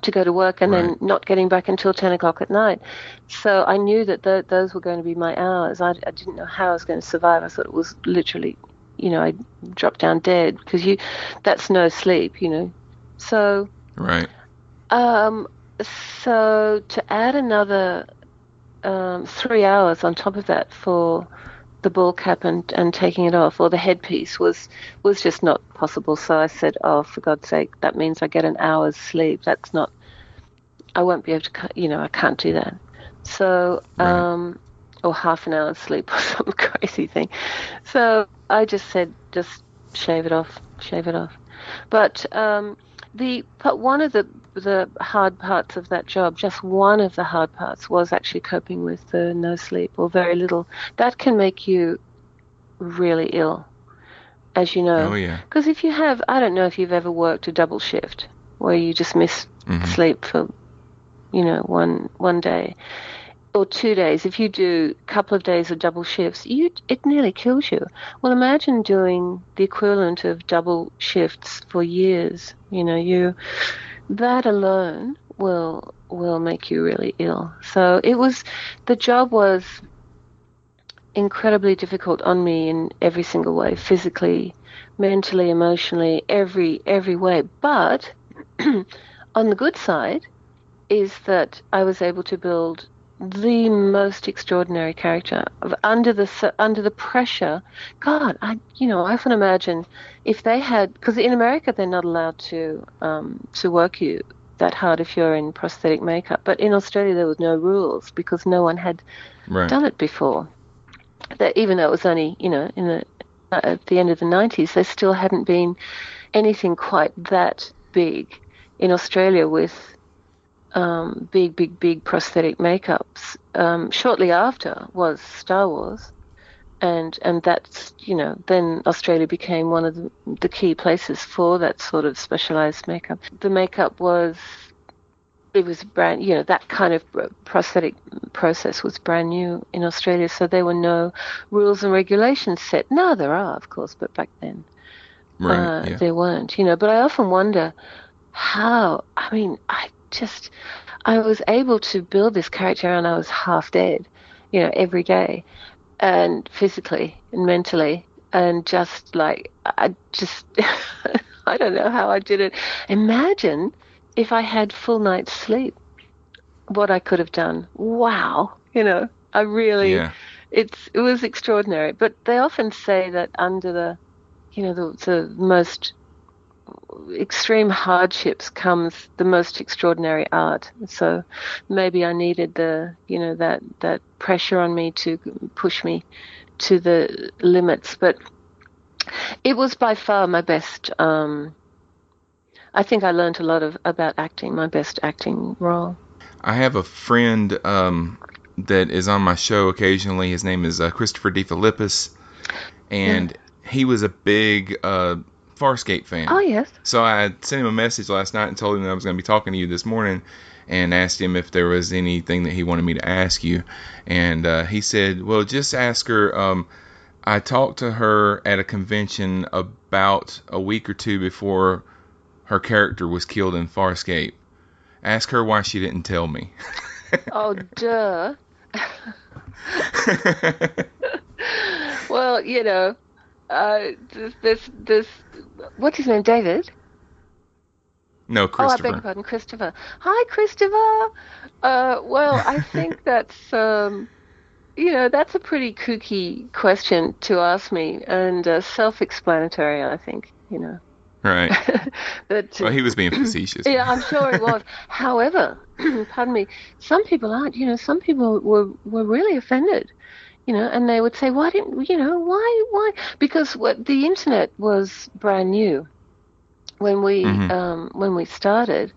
to go to work and then not getting back until 10 o'clock at night. So I knew that th- those were going to be my hours. I, I didn't know how I was going to survive. I thought it was literally, you know, I'd drop down dead because you, that's no sleep, you know. So, Right. um, so to add another um, three hours on top of that for the bald cap and, and taking it off or the headpiece was was just not possible. So I said, "Oh, for God's sake, that means I get an hour's sleep. That's not. I won't be able to. You know, I can't do that. So, Right. um, or half an hour's sleep or some crazy thing. So I just said, just shave it off, shave it off. But um, the but one of the the hard parts of that job, just one of the hard parts, was actually coping with the no sleep or very little. That can make you really ill, as you know. Oh yeah. Because if you have, I don't know if you've ever worked a double shift where you just miss Mhm. sleep for, you know, one one day or two days. If you do a couple of days of double shifts, you it nearly kills you. Well, imagine doing the equivalent of double shifts for years. You know, you that alone will will make you really ill. So it was the job was incredibly difficult on me in every single way, physically, mentally, emotionally, every every way. But on the good side is that I was able to build the most extraordinary character under the under the pressure. God, I you know I often imagine if they had because in America they're not allowed to um, to work you that hard if you're in prosthetic makeup, but in Australia there was no rules because no one had Right. done it before. That even though it was only you know in the uh, at the end of the 90s, there still hadn't been anything quite that big in Australia with um, big, big, big prosthetic makeups. Um, shortly after was Star Wars, and and that's you know then Australia became one of the, the key places for that sort of specialized makeup. The makeup was it was brand you know that kind of prosthetic process was brand new in Australia, so there were no rules and regulations set. Now there are, of course, but back then Right. uh, yeah. there weren't, you know. But I often wonder how. I mean, I just I was able to build this character, and I was half dead, you know, every day, and physically and mentally, and just like I just I don't know how I did it. Imagine if I had full night's sleep, what I could have done. Wow, you know, I really Yeah. it's it was extraordinary. But they often say that under the, you know, the, the most extreme hardships comes the most extraordinary art. So maybe I needed the, you know, that that pressure on me to push me to the limits. But it was by far my best. Um, I think I learned a lot of about acting. My best acting role. I have a friend um, that is on my show occasionally. His name is uh, Christopher DeFilippis, and he was a big uh, Farscape fan. Oh yes. So I sent him a message last night and told him that I was going to be talking to you this morning, and asked him if there was anything that he wanted me to ask you, and uh, he said, "Well, just ask her." Um, I talked to her at a convention about a week or two before her character was killed in Farscape. Ask her why she didn't tell me. oh, duh. well, you know, uh, this, this, this, what's his name, David? No, Christopher. Oh, I beg your pardon, Christopher. Hi, Christopher. Uh, well, I think that's, um, you know, that's a pretty kooky question to ask me, and uh, self-explanatory. I think, you know. Right. that, well, he was being facetious. yeah, I'm sure he was. However, pardon me, some people aren't. You know, some people were were really offended. You know, and they would say, "Why didn't you know? Why? Why? Because what the internet was brand new when we Mhm. um, when we started.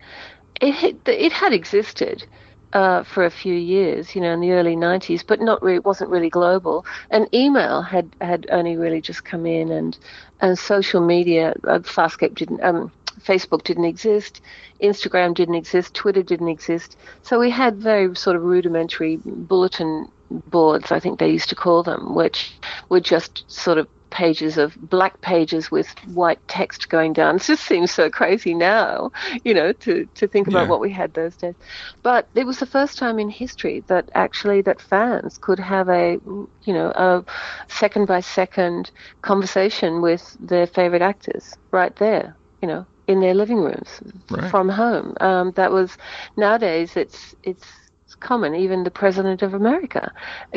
It had, it had existed uh, for a few years, you know, in the early 90s, but not really, It wasn't really global. And email had, had only really just come in, and and social media, uh, Farscape didn't, um, Facebook didn't exist, Instagram didn't exist, Twitter didn't exist. So we had very sort of rudimentary bulletin boards, I think they used to call them, which were just sort of pages of black pages with white text going down. It just seems so crazy now, you know, to, to think about Yeah. what we had those days. But it was the first time in history that actually that fans could have a, you know, a second by second conversation with their favorite actors right there, you know, in their living rooms Right. from home. Um, that was nowadays it's it's common. Even the president of America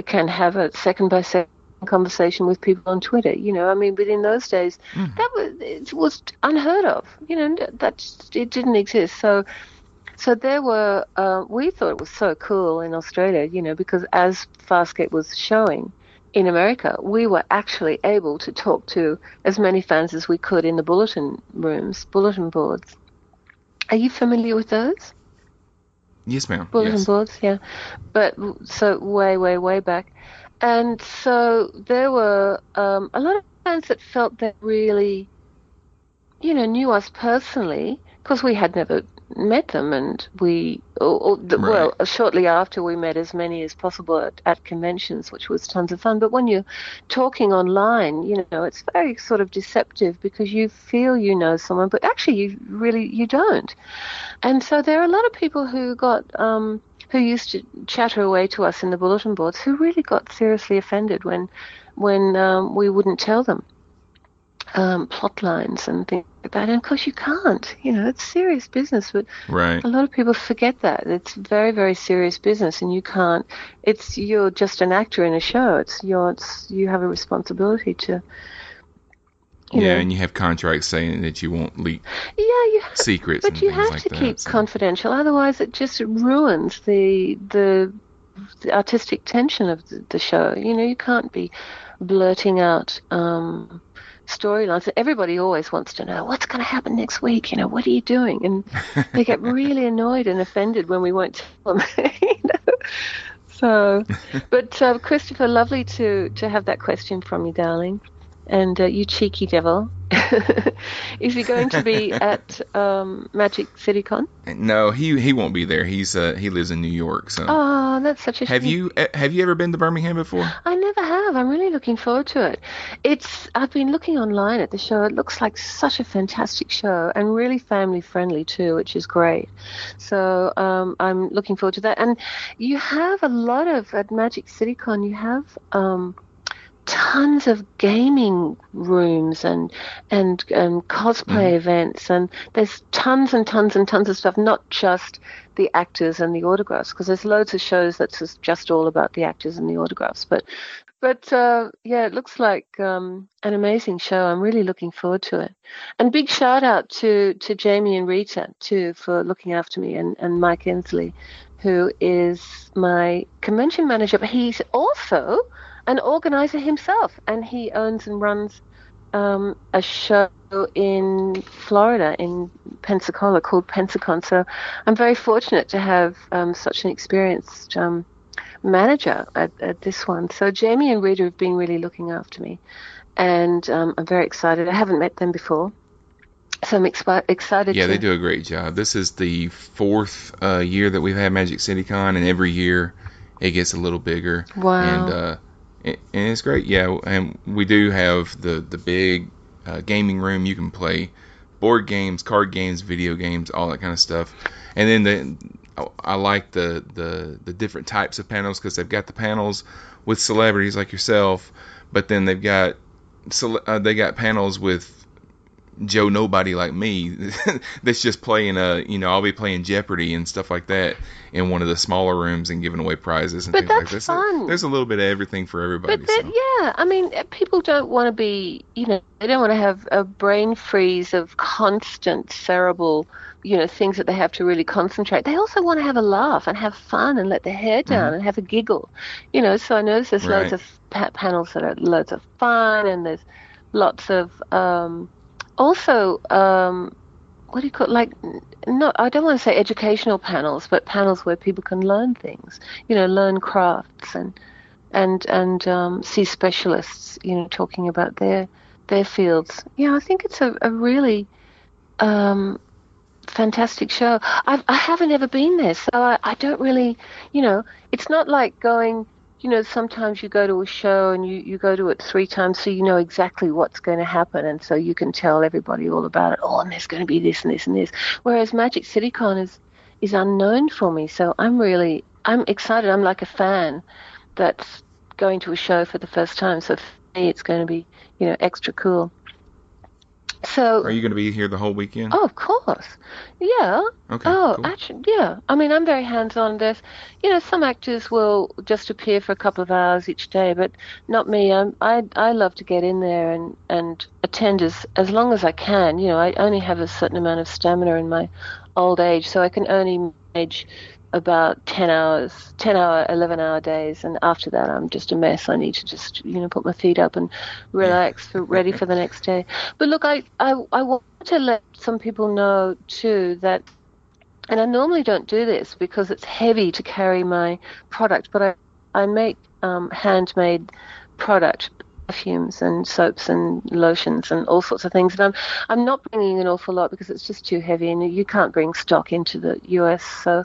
can have a second by second conversation with people on Twitter. You know, I mean, but in those days, that was it was unheard of. You know, that it didn't exist. So. So there were, uh, we thought it was so cool in Australia, you know, because as Farscape was showing in America, we were actually able to talk to as many fans as we could in the bulletin rooms, bulletin boards. Are you familiar with those? Yes, ma'am. bulletin yes. boards, yeah. But so way, way, way back, and so there were um, a lot of fans that felt that really, you know, knew us personally because we had never met them, and we, or, or the, well, shortly after we met as many as possible at, at conventions, which was tons of fun. But when you're talking online, you know, it's very sort of deceptive because you feel you know someone, but actually you really you don't. And so there are a lot of people who got um, who used to chatter away to us in the bulletin boards who really got seriously offended when when um, we wouldn't tell them um, plot lines and things like that. And of course you can't. You know, it's serious business, but Right. a lot of people forget that it's very very serious business, and you can't. It's you're just an actor in a show. It's you're it's, you have a responsibility to. Yeah, know, and you have contracts saying that you won't leak yeah, you have, secrets but you have like to that. keep so- confidential, otherwise it just ruins the the, the artistic tension of the, the show. You know, you can't be blurting out um, storylines. That everybody always wants to know what's going to happen next week. You know, what are you doing? And they get really annoyed and offended when we won't tell them. you know? So, but uh, Christopher, lovely to to have that question from you, darling. And uh, you cheeky devil. Is he going to be at um, Magic City Con? No, he he won't be there. He's uh he lives in New York. So Oh, that's such a have shame. you eh, have you ever been to Birmingham before? I never have. I'm really looking forward to it. It's I've been looking online at the show. It looks like such a fantastic show and really family friendly too, which is great. So um, I'm looking forward to that. And you have a lot of at Magic City Con. You have um, tons of gaming rooms and and and cosplay events and there's tons and tons and tons of stuff not just the actors and the autographs because there's loads of shows that's just, just all about the actors and the autographs but but uh, yeah it looks like um, an amazing show. I'm really looking forward to it. And big shout out to to jamie and rita too for looking after me and and mike ensley who is my convention manager but he's also an organizer himself, and he owns and runs um, a show in Florida, in Pensacola, called Pensacon. So I'm very fortunate to have um, such an experienced um, manager at, at this one. So Jamie and Rita have been really looking after me, and um, I'm very excited. I haven't met them before. so I'm expi- excited. Yeah, to... they do a great job. This is the fourth uh, year that we've had Magic City Con, and every year it gets a little bigger. Wow. And uh, and it's great. Yeah, and we do have the the big uh, gaming room. You can play board games, card games, video games, all that kind of stuff. And then the I like the the the different types of panels because they've got the panels with celebrities like yourself, but then they've got uh, they got panels with Joe Nobody like me that's just playing a you know I'll be playing Jeopardy and stuff like that in one of the smaller rooms and giving away prizes and but things that's like that. Fun. So there's a little bit of everything for everybody. But that, so. yeah, I mean, people don't want to be, you know, they don't want to have a brain freeze of constant cerebral, you know, things that they have to really concentrate. They also want to have a laugh and have fun and let their hair down Mm-hmm. and have a giggle, you know. So I notice there's Right. loads of pa- panels that are loads of fun and there's lots of um, also um, what do you call like not I don't want to say educational panels, but panels where people can learn things, you know, learn crafts and and and um, see specialists, you know, talking about their their fields. Yeah, I think it's a, a really um, fantastic show. I've, I haven't ever been there, so I, I don't really, you know, it's not like going. You know, sometimes you go to a show and you, you go to it three times, so you know exactly what's going to happen, and so you can tell everybody all about it. Oh, and there's going to be this and this and this. Whereas Magic City Con is is unknown for me, so I'm really I'm excited. I'm like a fan that's going to a show for the first time. So for me, it's going to be you know extra cool. So Are you going to be here the whole weekend? oh, of course, yeah. okay. Oh, cool. actually, yeah. I mean, I'm very hands-on. There's, you know, some actors will just appear for a couple of hours each day, but not me. I'm, I I love to get in there and and attend as as long as I can. You know, I only have a certain amount of stamina in my old age, so I can only manage about 10 hours 10 hour 11 hour days and after that i'm just a mess i need to just you know put my feet up and relax for ready for the next day but look i i, I want to let some people know too that and I normally don't do this because it's heavy to carry my product, but I, I make um, handmade product perfumes and soaps and lotions and all sorts of things. And I'm I'm not bringing an awful lot because it's just too heavy, and you can't bring stock into the US. So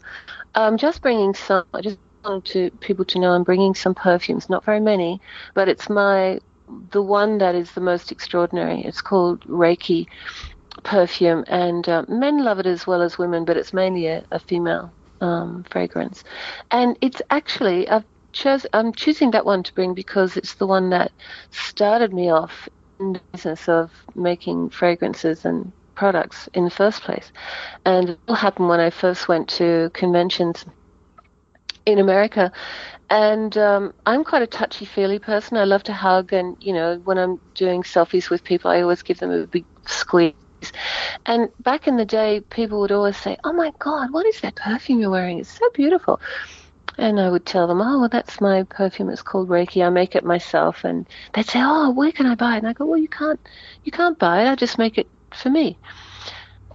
I'm just bringing some. I just wanted to people to know I'm bringing some perfumes, not very many, but it's my the one that is the most extraordinary. It's called Reiki perfume, and uh, men love it as well as women, but it's mainly a, a female um, fragrance. And it's actually I've chose I'm choosing that one to bring because it's the one that started me off in the business of making fragrances and products in the first place. And it all happened when I first went to conventions in America. And um, I'm quite a touchy feely person. I love to hug, and you know, when I'm doing selfies with people, I always give them a big squeeze. And back in the day, people would always say, "Oh my God, what is that perfume you're wearing? It's so beautiful." And I would tell them, "Oh, well, that's my perfume. It's called Reiki. I make it myself." And they'd say, "Oh, where can I buy it?" And I go, "Well, you can't, you can't buy it. I just make it for me."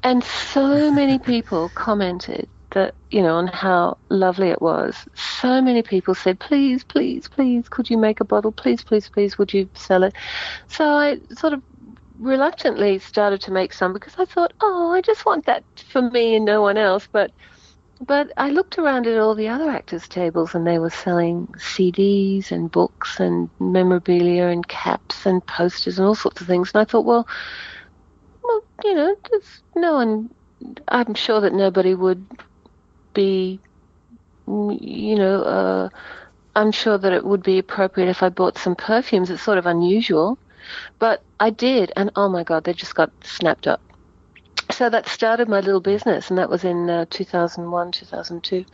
And so many people commented that, you know, on how lovely it was. So many people said, "Please, please, please, could you make a bottle? Please, please, please, would you sell it?" So I sort of reluctantly started to make some because I thought, oh, I just want that for me and no one else. But but I looked around at all the other actors' tables and they were selling CDs and books and memorabilia and caps and posters and all sorts of things. And I thought, well, you know, no one. I'm sure that nobody would be, you know. Uh, I'm sure that it would be appropriate if I bought some perfumes. It's sort of unusual. But I did, and oh my God, they just got snapped up. So that started my little business, and that was in uh, 2001, 2002.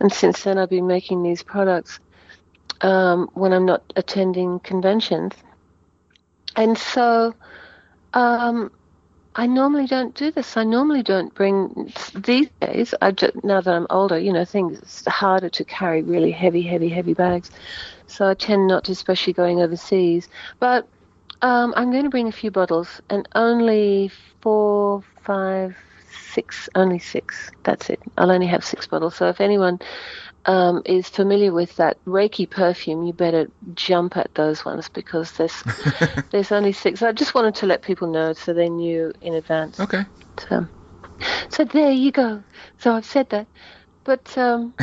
And since then, I've been making these products um, when I'm not attending conventions. And so um, I normally don't do this. I normally don't bring, these days, I just, now that I'm older, you know, things, it's harder to carry really heavy, heavy, heavy bags. So I tend not to, especially going overseas. But um, I'm going to bring a few bottles, and only four, five, six, only six. That's it. I'll only have six bottles. So if anyone um, is familiar with that Reiki perfume, you better jump at those ones because there's there's only six. I just wanted to let people know so they knew in advance. Okay. So, so there you go. So I've said that. But um,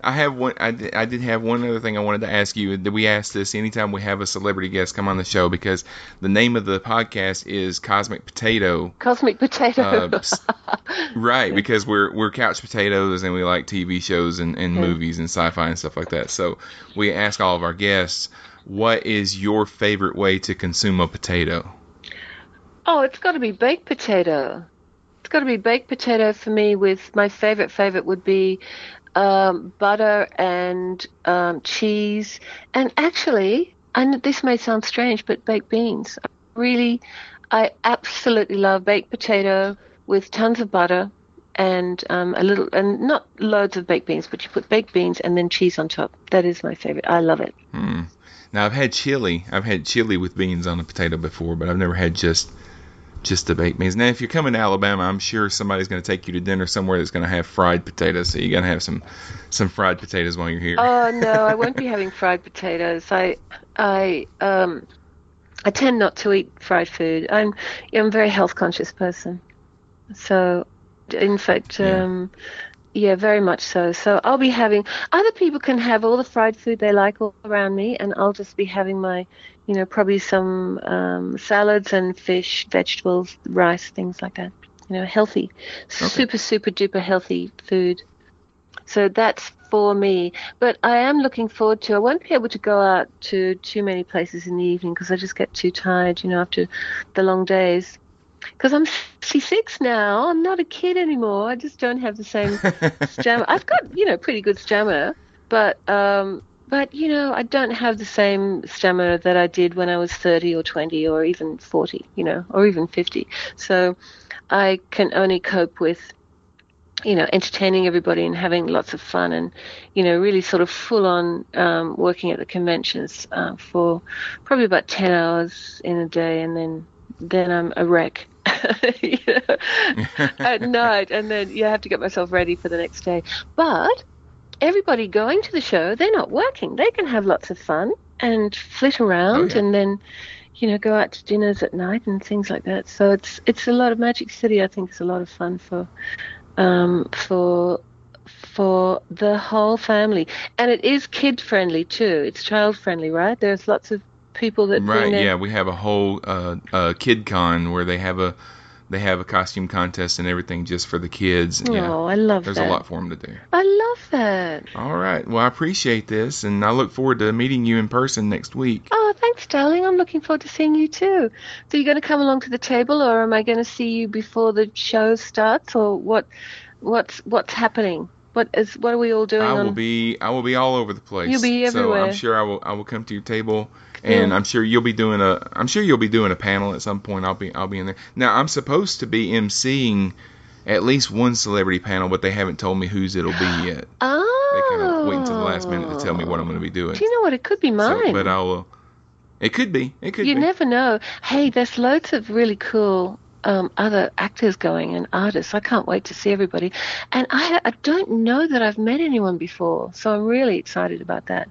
I have one. I did, I did have one other thing I wanted to ask you. We ask this anytime we have a celebrity guest come on the show because the name of the podcast is Cosmic Potato. Cosmic Potato. Uh, right, because we're we're couch potatoes and we like TV shows and, and yeah. movies and sci-fi and stuff like that. So we ask all of our guests, what is your favorite way to consume a potato? Oh, it's got to be baked potato got to be baked potato for me. With my favorite favorite would be um, butter and um, cheese, and actually, and this may sound strange, but baked beans. Really, I absolutely love baked potato with tons of butter and um, a little, and not loads of baked beans, but you put baked beans and then cheese on top. That is my favorite. I love it. Hmm. Now I've had chili. I've had chili with beans on a potato before, but I've never had just just the baked beans. Now, if you're coming to Alabama, I'm sure somebody's going to take you to dinner somewhere that's going to have fried potatoes. So you're going to have some some fried potatoes while you're here. Oh no, I won't be having fried potatoes. I I um I tend not to eat fried food. I'm I'm a very health conscious person. So, in fact, um, yeah, very much so. So I'll be having other people can have all the fried food they like all around me, and I'll just be having my, you know, probably some um, salads and fish, vegetables, rice, things like that. You know, healthy, okay. super super duper healthy food. So that's for me. But I am looking forward to. I won't be able to go out to too many places in the evening because I just get too tired, you know, after the long days because I'm 66 now. I'm not a kid anymore. I just don't have the same stamina. I've got, you know, pretty good stamina, but um, but you know, I don't have the same stamina that I did when I was 30 or 20 or even 40, you know, or even 50. So I can only cope with you know, entertaining everybody and having lots of fun and, you know, really sort of full on um, working at the conventions uh, for probably about 10 hours in a day and then, then I'm a wreck. at night, and then you have to get myself ready for the next day. But everybody going to the show, they're not working. They can have lots of fun and flit around, oh, yeah. and then you know go out to dinners at night and things like that. So it's it's a lot of Magic City. I think it's a lot of fun for um, for for the whole family, and it is kid friendly too. It's child friendly, right? There's lots of people that right yeah we have a whole uh, uh, kid con where they have a they have a costume contest and everything just for the kids. Oh, yeah. I love There's that. a lot for them to do. I love that. All right. Well, I appreciate this, and I look forward to meeting you in person next week. Oh, thanks, darling. I'm looking forward to seeing you too. So, you're going to come along to the table, or am I going to see you before the show starts, or what? What's what's happening? What is what are we all doing? I will on... be I will be all over the place. You'll be everywhere. So I'm sure I will I will come to your table and I'm sure you'll be doing a I'm sure you'll be doing a panel at some point. I'll be I'll be in there. Now I'm supposed to be emceeing at least one celebrity panel, but they haven't told me whose it'll be yet. Oh. They kind of wait until the last minute to tell me what I'm going to be oh. doing. Do you know what? It could be mine. So, but I'll. It could be. It could. You be. never know. Hey, there's loads of really cool um, other actors going and artists. I can't wait to see everybody. And I, I don't know that I've met anyone before, so I'm really excited about that.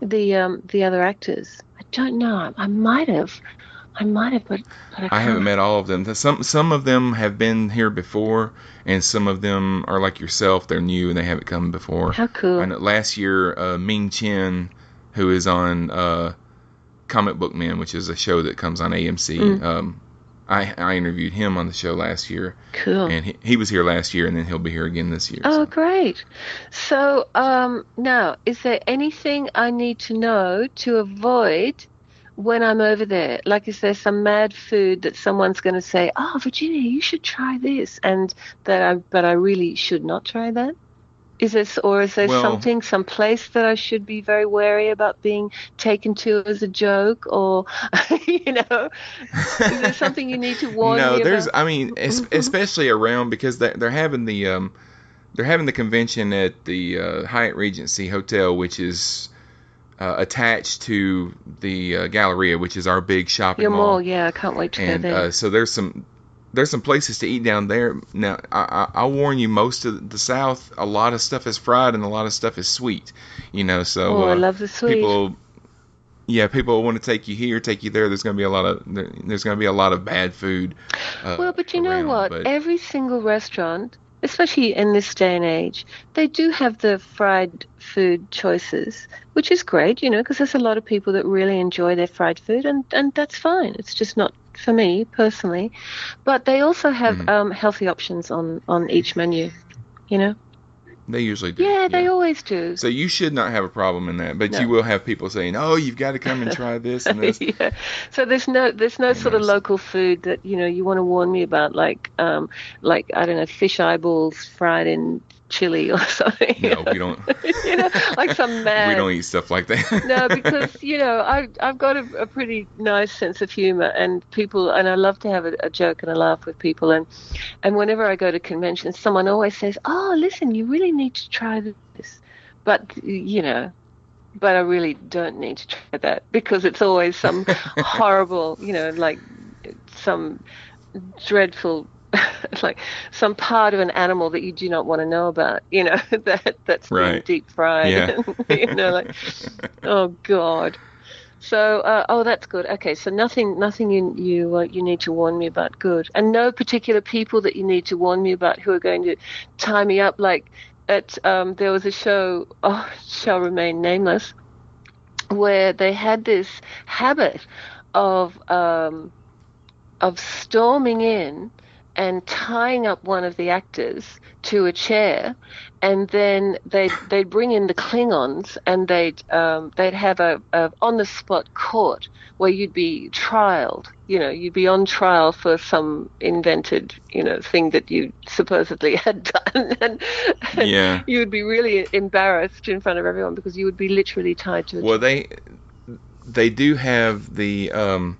The um, the other actors, I don't know. I, might have. I might have, but, but I, I, haven't met all of them. Some some of them have been here before, and some of them are like yourself. They're new and they haven't come before. How cool! And last year, uh, Ming Chen, who is on uh, Comic Book Men, which is a show that comes on AMC. Mm. Um, I, I interviewed him on the show last year. Cool. And he, he was here last year, and then he'll be here again this year. Oh, so. great. So um, now, is there anything I need to know to avoid when I'm over there? Like, is there some mad food that someone's going to say, "Oh, Virginia, you should try this," and that I, but I really should not try that? Is this, or is there well, something, some place that I should be very wary about being taken to as a joke, or you know, is there something you need to warn no, there's. about? I mean, especially around because they're, they're having the um, they're having the convention at the uh, Hyatt Regency Hotel, which is uh, attached to the uh, Galleria, which is our big shopping Your mall. mall, yeah, I can't wait to and, go there. Uh, so there's some there's some places to eat down there. Now, I, I, will warn you, most of the South, a lot of stuff is fried and a lot of stuff is sweet. You know, so oh, uh, I love the sweet. People, yeah, people want to take you here, take you there. There's going to be a lot of there's going to be a lot of bad food. Uh, well, but you around, know what? But, Every single restaurant, especially in this day and age, they do have the fried food choices, which is great, you know, because there's a lot of people that really enjoy their fried food, and and that's fine. It's just not for me personally, but they also have Mhm. um, healthy options on on each menu. You know? they usually do. Yeah, they always do. So you should not have a problem in that, but No. you will have people saying, "Oh, you've got to come and try this and this." yeah. So there's no there's no sort of local food that you know you want to warn me about, like um like I don't know fish eyeballs fried in chili or something. No, we don't. you know, like some mad. We don't eat stuff like that. no, because you know I I've got a, a pretty nice sense of humor, and people, and I love to have a, a joke and a laugh with people, and and whenever I go to conventions, someone always says, "Oh, listen, you really need to try this," but you know. But I really don't need to try that because it's always some horrible, you know, like some dreadful like some part of an animal that you do not want to know about, you know, that that's Right. deep fried. Yeah. you know, like oh god. So uh, oh that's good. Okay, so nothing nothing you you uh, you need to warn me about. Good, and no particular people that you need to warn me about who are going to tie me up. Like at um, there was a show, oh, shall remain nameless, where they had this habit of um, of storming in and tying up one of the actors to a chair, and then they'd they'd bring in the Klingons and they'd um, they'd have a, a on the spot court where you'd be trialed. You know, you'd be on trial for some invented you know thing that you supposedly had done, and, and Yeah. you would be really embarrassed in front of everyone because you would be literally tied to a Well, they they do have the um,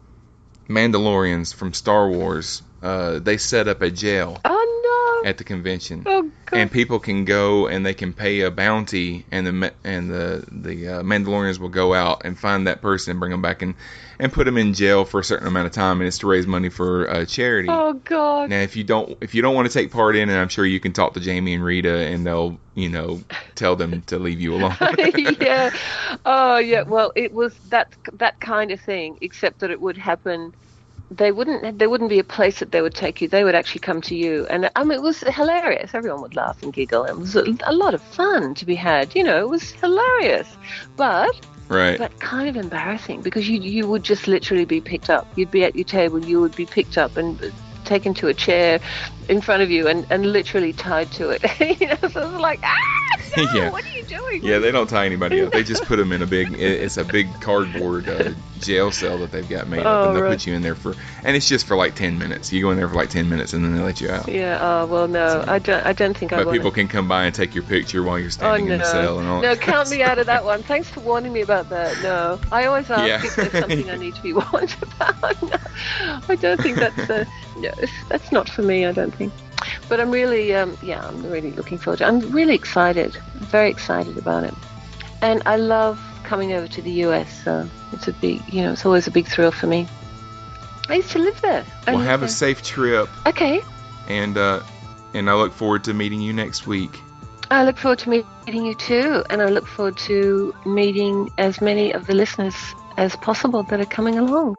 Mandalorians from Star Wars. Uh, they set up a jail Oh no! at the convention, Oh god! and people can go and they can pay a bounty, and the and the the uh, Mandalorians will go out and find that person and bring them back and and put them in jail for a certain amount of time, and it's to raise money for uh, charity. oh god! Now, if you don't if you don't want to take part in, it, I'm sure you can talk to Jamie and Rita, and they'll you know tell them to leave you alone. yeah. Oh, yeah. Well, it was that that kind of thing, except that it would happen. They wouldn't. There wouldn't be a place that they would take you. They would actually come to you, and I mean, it was hilarious. Everyone would laugh and giggle. It was a, a lot of fun to be had. You know, it was hilarious, but right. but kind of embarrassing because you you would just literally be picked up. You'd be at your table. You would be picked up and taken to a chair in front of you and, and literally tied to it. you know, so it was like, ah, no, Yeah. what are you doing? Yeah, they don't tie anybody up. They just put them in a big. It's a big cardboard uh, jail cell that they've got made up, Oh, and they right. put you in there for. And it's just for like ten minutes. You go in there for like ten minutes, and then they let you out. Yeah. Oh well, no, I don't. I don't think I But people can come by and take your picture while you're Oh standing no! in the cell and all. no, count me out of that one. Thanks for warning me about that. No, I always ask Yeah. if there's something I need to be warned about. No, I don't think that's uh, no, that's not for me. I don't think. But I'm really, um, yeah, I'm really looking forward to. it. I'm really excited, very excited about it, and I love coming over to the US. So it's a big, you know, it's always a big thrill for me. I used to live there. I Well, have a safe trip, Okay. and uh, and I look forward to meeting you next week. I look forward to meeting you too, and I look forward to meeting as many of the listeners as possible that are coming along.